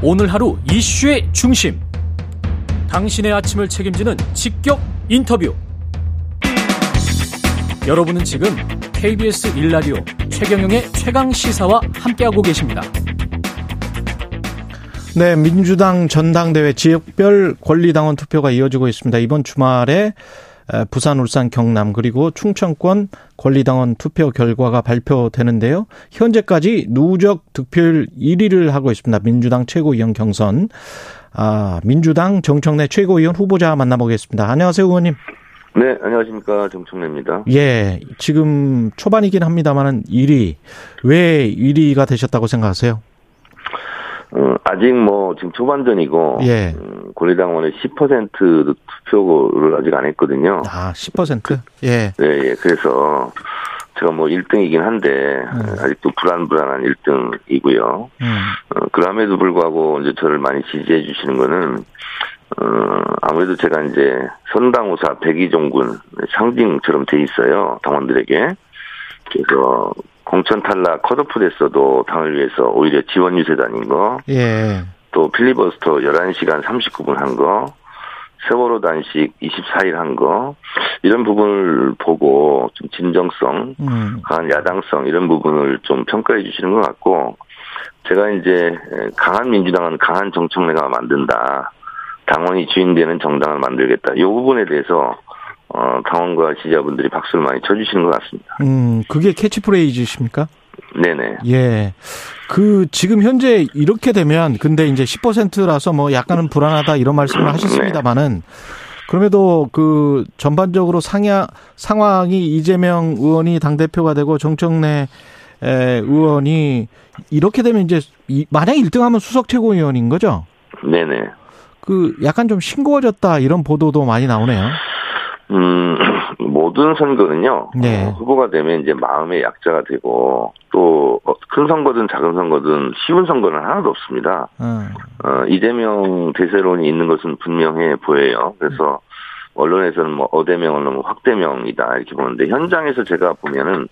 오늘 하루 이슈의 중심. 당신의 아침을 책임지는 직격 인터뷰. 여러분은 지금 KBS 일라디오 최경영의 최강 시사와 함께하고 계십니다. 네, 민주당 전당대회 지역별 권리당원 투표가 이어지고 있습니다. 이번 주말에 부산, 울산, 경남 그리고 충청권 권리당원 투표 결과가 발표되는데요. 현재까지 누적 득표율 1위를 하고 있습니다. 민주당 최고위원 경선. 아, 민주당 정청래 최고위원 후보자 만나보겠습니다. 안녕하세요, 의원님. 네, 안녕하십니까. 정청래입니다. 예, 지금 초반이긴 합니다만은 1위. 왜 1위가 되셨다고 생각하세요? 어, 아직 뭐 지금 초반전이고 예. 음, 권리당원의 10% 투표를 아직 안 했거든요. 아, 10%? 예. 네, 예. 그래서 제가 뭐 1등이긴 한데 음. 아직도 불안불안한 1등이고요. 음. 어, 그럼에도 불구하고 이제 저를 많이 지지해 주시는 거는 어, 아무래도 제가 이제 선당우사 백의종군 상징처럼 돼 있어요. 당원들에게. 그래서 공천 탈락 컷오프 됐어도 당을 위해서 오히려 지원 유세 다닌 거, 예. 또 필리버스터 11시간 39분 한 거, 세월호 단식 24일 한 거, 이런 부분을 보고 좀 진정성, 음. 강한 야당성, 이런 부분을 좀 평가해 주시는 것 같고, 제가 이제 강한 민주당은 강한 정청래가 만든다. 당원이 주인되는 정당을 만들겠다. 이 부분에 대해서 어, 당원과 지지자분들이 박수를 많이 쳐주시는 것 같습니다. 음, 그게 캐치프레이즈십니까? 네네. 예. 그, 지금 현재 이렇게 되면, 근데 이제 10%라서 뭐 약간은 불안하다 이런 말씀을 하셨습니다만은, 그럼에도 그 전반적으로 상야, 상황이 이재명 의원이 당대표가 되고 정청래 에, 의원이 이렇게 되면 이제, 이- 만약 1등 하면 수석 최고위원인 거죠? 네네. 그 약간 좀 싱거워졌다 이런 보도도 많이 나오네요. 음, 모든 선거는요. 네. 어, 후보가 되면 이제 마음의 약자가 되고 또 큰 선거든 작은 선거든 쉬운 선거는 하나도 없습니다. 어. 어, 이재명 대세론이 있는 것은 분명해 보여요. 그래서 언론에서는 뭐 어대명은 너무 확대명이다 이렇게 보는데 현장에서 제가 보면은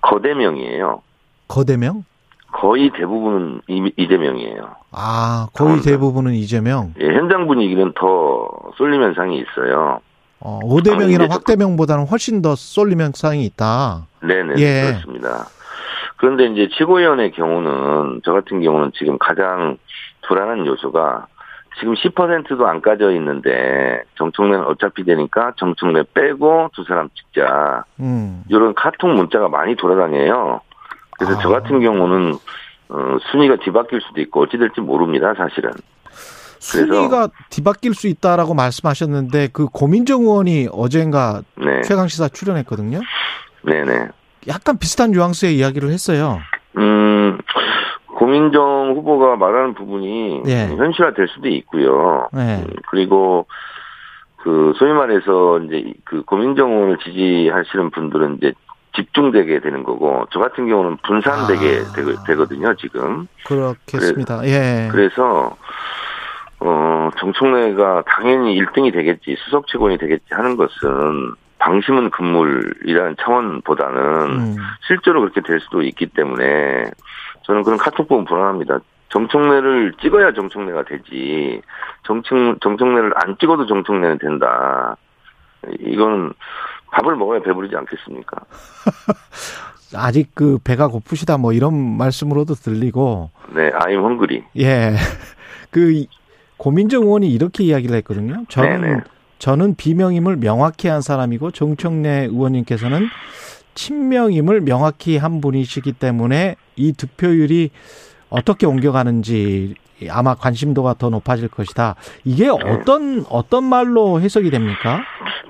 거대명이에요. 거대명? 거의 대부분은 이- 이재명이에요. 아, 거의? 대부분은 이재명. 예, 현장 분위기는 더 쏠림 현상이 있어요. 어, 5대명이나 아, 확대명보다는 훨씬 더 쏠림 현상이 있다. 네네 예. 그렇습니다. 그런데 이제 최고위원의 경우는 저 같은 경우는 지금 가장 불안한 요소가 지금 10%도 안 까져 있는데 정청래는 어차피 되니까 정청래 빼고 두 사람 찍자 음. 이런 카톡 문자가 많이 돌아다녀요. 그래서 아. 저 같은 경우는 어, 순위가 뒤바뀔 수도 있고 어찌 될지 모릅니다 사실은. 순위가 뒤바뀔 수 있다라고 말씀하셨는데 그 고민정 의원이 어젠가 네, 최강 시사 출연했거든요. 네네. 약간 비슷한 뉘앙스의 이야기를 했어요. 음, 고민정 후보가 말하는 부분이 예. 현실화될 수도 있고요. 네. 음, 그리고 그 소위 말해서 이제 그 고민정 의원을 지지하시는 분들은 이제 집중되게 되는 거고 저 같은 경우는 분산되게 아. 되거- 되거든요 지금. 그렇겠습니다. 예. 그래서 어 정청래가 당연히 1등이 되겠지 수석 최고위 되겠지 하는 것은 방심은 금물이라는 차원보다는 음. 실제로 그렇게 될 수도 있기 때문에 저는 그런 카톡 보면 불안합니다. 정청래를 찍어야 정청래가 되지. 정청, 정청래를 안 찍어도 정청래는 된다. 이거는 밥을 먹어야 배부르지 않겠습니까? 아직 그 배가 고프시다 뭐 이런 말씀으로도 들리고 네, I'm hungry. 예. 그 이- 고민정 의원이 이렇게 이야기를 했거든요. 저는 네네. 저는 비명임을 명확히 한 사람이고 정청래 의원님께서는 친명임을 명확히 한 분이시기 때문에 이 득표율이 어떻게 옮겨가는지 아마 관심도가 더 높아질 것이다. 이게 어떤 어떤 말로 해석이 됩니까?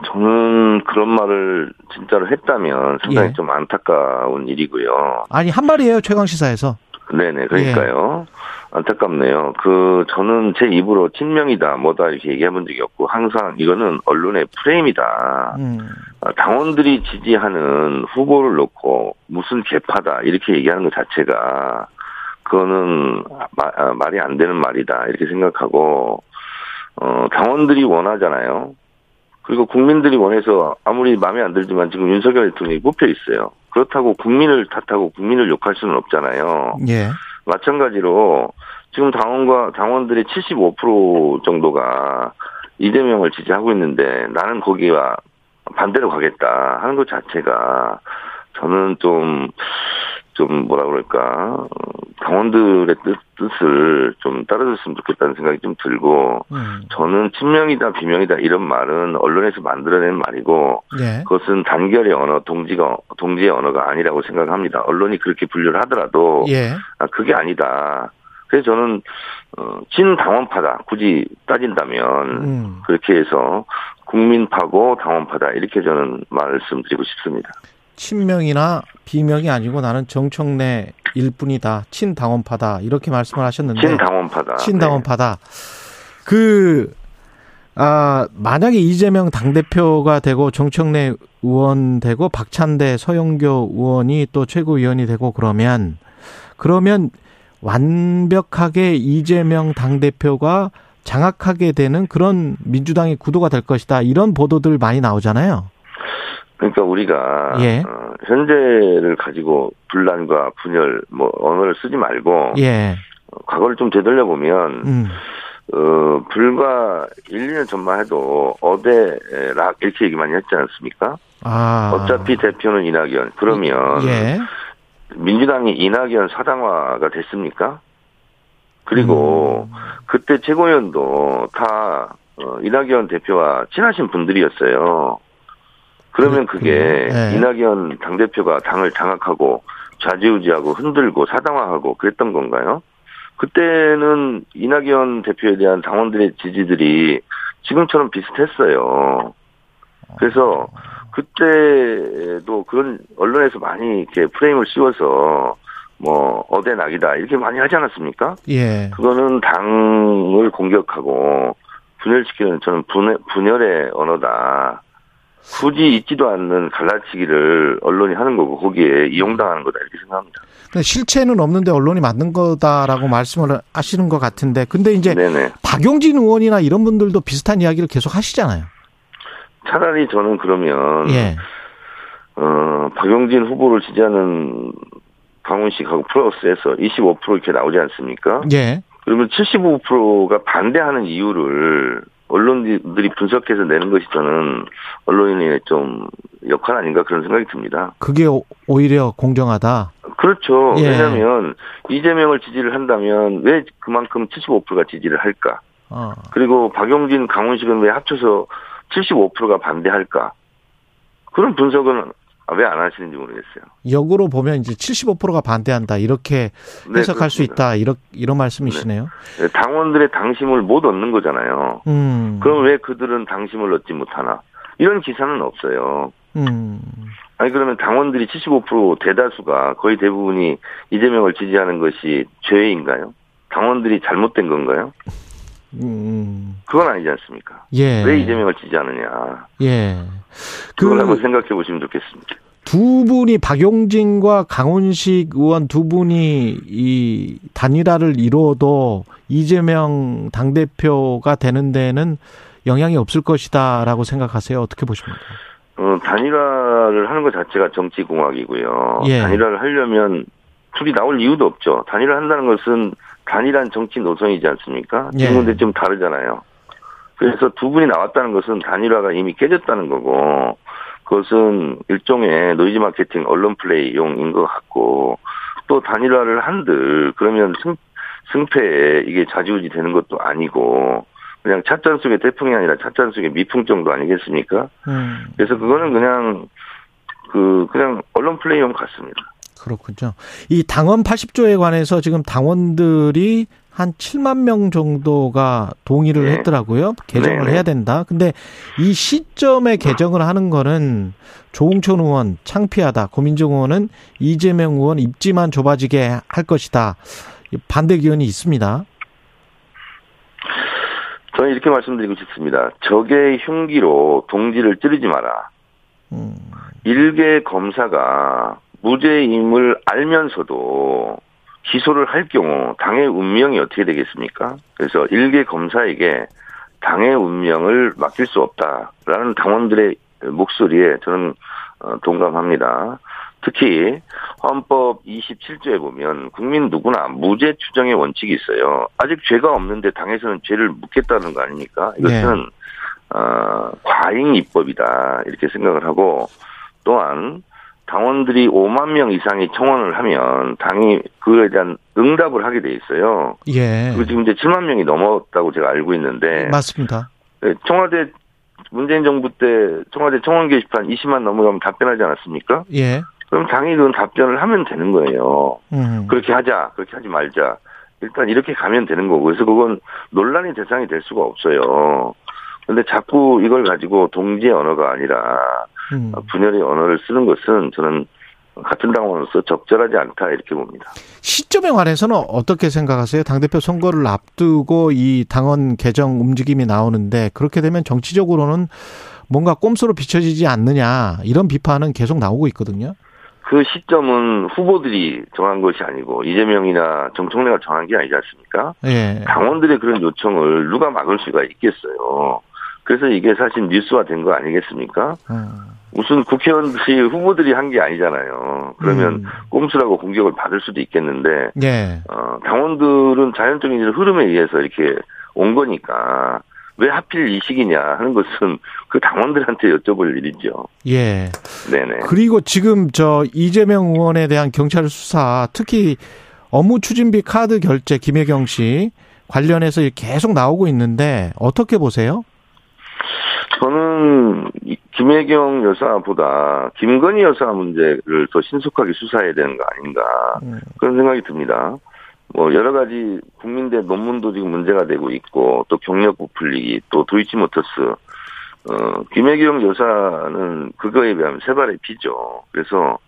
저는 그런 말을 진짜로 했다면 상당히 예. 좀 안타까운 일이고요. 아니 한 말이에요 최강 시사에서. 네네, 그러니까요. 안타깝네요. 그, 저는 제 입으로 친명이다, 뭐다, 이렇게 얘기해 본 적이 없고, 항상 이거는 언론의 프레임이다. 음. 아, 당원들이 지지하는 후보를 놓고 무슨 개파다, 이렇게 얘기하는 것 자체가, 그거는 마- 아, 말이 안 되는 말이다, 이렇게 생각하고, 어, 당원들이 원하잖아요. 그리고 국민들이 원해서 아무리 마음에 안 들지만 지금 윤석열 대통령이 뽑혀 있어요. 그렇다고 국민을 탓하고 국민을 욕할 수는 없잖아요. 예. 마찬가지로 지금 당원과 당원들의 75% 정도가 이재명을 지지하고 있는데 나는 거기와 반대로 가겠다 하는 것 자체가 저는 좀, 좀 뭐라 그럴까, 당원들의 뜻, 뜻을 좀 따라줬으면 좋겠다는 생각이 좀 들고, 음. 저는 친명이다, 비명이다 이런 말은 언론에서 만들어낸 말이고, 예. 그것은 단결의 언어, 동지가, 동지의 언어가 아니라고 생각합니다. 언론이 그렇게 분류를 하더라도, 예. 아, 그게 아니다. 그래서 저는, 어, 친당원파다. 굳이 따진다면, 음. 그렇게 해서 국민파고 당원파다. 이렇게 저는 말씀드리고 싶습니다. 친명이나 비명이 아니고 나는 정청래 일 뿐이다. 친당원파다. 이렇게 말씀을 하셨는데. 친당원파다. 친당원파다. 그, 아, 만약에 이재명 당대표가 되고 정청래 의원 되고 박찬대 서영교 의원이 또 최고위원이 되고 그러면, 그러면 완벽하게 이재명 당대표가 장악하게 되는 그런 민주당의 구도가 될 것이다. 이런 보도들 많이 나오잖아요. 그러니까 우리가 예. 어, 현재를 가지고 분란과 분열 뭐 언어를 쓰지 말고 예. 어, 과거를 좀 되돌려 보면 음. 어 불과 1, 2년 전만 해도 어대락 이렇게 얘기 많이 했지 않습니까? 아. 어차피 대표는 이낙연. 그러면 예. 민주당이 이낙연 사당화가 됐습니까? 그리고 음. 그때 최고위원도 다 어, 이낙연 대표와 친하신 분들이었어요. 그러면 그게. 네. 이낙연 당대표가 당을 장악하고 좌지우지하고 흔들고 사당화하고 그랬던 건가요? 그때는 이낙연 대표에 대한 당원들의 지지들이 지금처럼 비슷했어요. 그래서 그때도 그런 언론에서 많이 이렇게 프레임을 씌워서 뭐 어대 낙이다 이렇게 많이 하지 않았습니까? 예. 그거는 당을 공격하고 분열시키는 저는 분열, 분열의 언어다. 굳이 있지도 않는 갈라치기를 언론이 하는 거고 거기에 이용당하는 거다 이렇게 생각합니다. 근데 실체는 없는데 언론이 만든 거다라고 말씀을 하시는 것 같은데 근데 이제 네네. 박용진 의원이나 이런 분들도 비슷한 이야기를 계속 하시잖아요. 차라리 저는 그러면 예. 어, 박용진 후보를 지지하는 강훈식하고 플러스에서 25% 이렇게 나오지 않습니까? 예. 그러면 75%가 반대하는 이유를 언론들이 분석해서 내는 것이 저는 언론인의 좀 역할 아닌가 그런 생각이 듭니다. 그게 오- 오히려 공정하다. 그렇죠. 예. 왜냐하면 이재명을 지지를 한다면 왜 그만큼 75%가 지지를 할까? 어. 그리고 박용진, 강훈식은 왜 합쳐서 75%가 반대할까? 그런 분석은 왜 안 하시는지 모르겠어요. 역으로 보면 이제 75%가 반대한다. 이렇게 네, 해석할 수 그렇습니다. 있다. 이런 이런 말씀이시네요. 당원들의 당심을 못 얻는 거잖아요. 음. 그럼 왜 그들은 당심을 얻지 못하나? 이런 기사는 없어요. 음. 아니 그러면 당원들이 75% 대다수가 거의 대부분이 이재명을 지지하는 것이 죄인가요? 당원들이 잘못된 건가요? 음. 그건 아니지 않습니까? 예. 왜 이재명을 지지하느냐? 예. 그걸 한번 그 생각해 보시면 좋겠습니다. 두 분이 박용진과 강훈식 의원 두 분이 이 단일화를 이루어도 이재명 당대표가 되는 데는 영향이 없을 것이다라고 생각하세요. 어떻게 보십니까? 어, 단일화를 하는 것 자체가 정치공학이고요. 예. 단일화를 하려면 둘이 나올 이유도 없죠. 단일화 한다는 것은 단일한 정치 노선이지 않습니까? 예. 지금 근데 좀 다르잖아요. 그래서 두 분이 나왔다는 것은 단일화가 이미 깨졌다는 거고, 그것은 일종의 노이즈 마케팅 언론 플레이용인 것 같고, 또 단일화를 한들, 그러면 승, 승패에 이게 좌지우지 되는 것도 아니고, 그냥 찻잔 속의 태풍이 아니라 찻잔 속의 미풍 정도 아니겠습니까? 음. 그래서 그거는 그냥 그 그냥 언론 플레이용 같습니다. 그렇군요. 이 당원 80조에 관해서 지금 당원들이 한 7만 명 정도가 동의를 네. 했더라고요. 개정을 네, 네. 해야 된다. 근데 이 시점에 개정을 하는 거는 조홍천 의원 창피하다. 고민정 의원은 이재명 의원 입지만 좁아지게 할 것이다. 반대 의견이 있습니다. 저는 이렇게 말씀드리고 싶습니다. 적의 흉기로 동지를 찌르지 마라. 음, 일개 검사가 무죄임을 알면서도 기소를 할 경우 당의 운명이 어떻게 되겠습니까? 그래서 일개 검사에게 당의 운명을 맡길 수 없다라는 당원들의 목소리에 저는 어, 동감합니다. 특히 헌법 27조에 보면 국민 누구나 무죄 추정의 원칙이 있어요. 아직 죄가 없는데 당에서는 죄를 묻겠다는 거 아닙니까? 이것은 네. 어, 과잉 입법이다 이렇게 생각을 하고 또한 당원들이 5만 명 이상이 청원을 하면 당이 그에 대한 응답을 하게 돼 있어요. 예. 그리고 지금 이제 7만 명이 넘었다고 제가 알고 있는데 맞습니다. 네, 청와대 문재인 정부 때 청와대 청원 게시판 20만 넘어가면 답변하지 않았습니까? 예. 그럼 당이 그건 답변을 하면 되는 거예요. 음. 그렇게 하자, 그렇게 하지 말자. 일단 이렇게 가면 되는 거고 그래서 그건 논란의 대상이 될 수가 없어요. 근데 자꾸 이걸 가지고 동지의 언어가 아니라 음. 분열의 언어를 쓰는 것은 저는 같은 당원으로서 적절하지 않다 이렇게 봅니다. 시점에 관해서는 어떻게 생각하세요? 당대표 선거를 앞두고 이 당원 개정 움직임이 나오는데 그렇게 되면 정치적으로는 뭔가 꼼수로 비춰지지 않느냐 이런 비판은 계속 나오고 있거든요. 그 시점은 후보들이 정한 것이 아니고 이재명이나 정청래가 정한 게 아니지 않습니까? 예. 당원들의 그런 요청을 누가 막을 수가 있겠어요. 그래서 이게 사실 뉴스화 된 거 아니겠습니까? 음. 무슨 국회의원들이 후보들이 한 게 아니잖아요. 그러면 음. 꼼수라고 공격을 받을 수도 있겠는데, 예. 어, 당원들은 자연적인 흐름에 의해서 이렇게 온 거니까 왜 하필 이 시기냐 하는 것은 그 당원들한테 여쭤볼 일이죠. 예. 네네. 그리고 지금 저 이재명 의원에 대한 경찰 수사, 특히 업무 추진비 카드 결제 김혜경 씨 관련해서 계속 나오고 있는데 어떻게 보세요? 저는 김혜경 여사보다 김건희 여사 문제를 더 신속하게 수사해야 되는 거 아닌가 음. 그런 생각이 듭니다. 뭐 여러 가지 국민대 논문도 지금 문제가 되고 있고 또 경력 부풀리기 또 도이치 모터스 어 김혜경 여사는 그거에 비하면 세 발의 피죠. 그래서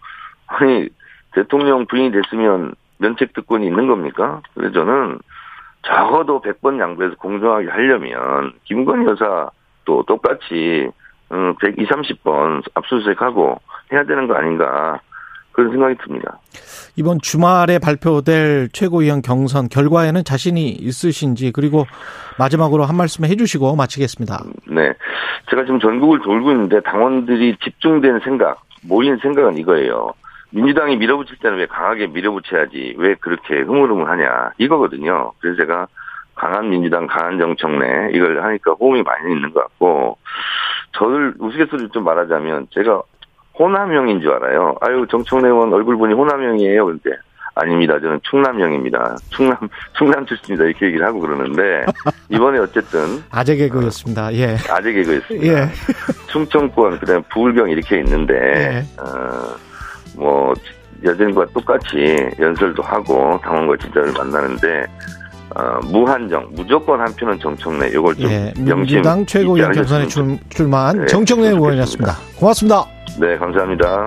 아니 대통령 부인이 됐으면 면책 특권이 있는 겁니까? 그래서 저는 적어도 100번 양보해서 공정하게 하려면 김건희 여사 또 똑같이 120, 30번 압수수색하고 해야 되는 거 아닌가 그런 생각이 듭니다. 이번 주말에 발표될 최고위원 경선 결과에는 자신이 있으신지 그리고 마지막으로 한 말씀 해주시고 마치겠습니다. 네, 제가 지금 전국을 돌고 있는데 당원들이 집중된 생각, 모인 생각은 이거예요. 민주당이 밀어붙일 때는 왜 강하게 밀어붙여야지 왜 그렇게 흐물흐물하냐 이거거든요. 그래서 제가 강한 민주당, 강한 정청래 이걸 하니까 호응이 많이 있는 것 같고 저를 우스갯소리를 좀 말하자면 제가 호남형인 줄 알아요. 아유 정청래 의원 얼굴 보니 호남형이에요. 그런데 아닙니다. 저는 충남형입니다. 충남 충남 출신입니다. 이렇게 얘기를 하고 그러는데 이번에 어쨌든 아재 개그였습니다. 예. 아재 개그였습니다. 예. 충청권 그다음에 부울경 이렇게 있는데 예. 어뭐 여전과 똑같이 연설도 하고 당원과 진짜를 만나는데 어, 무한정 무조건 한 표는 정청래 이걸 좀 예, 민주당 최고위원 경선에 출, 마한 네, 정청래 의원이었습니다. 고맙습니다. 네 감사합니다.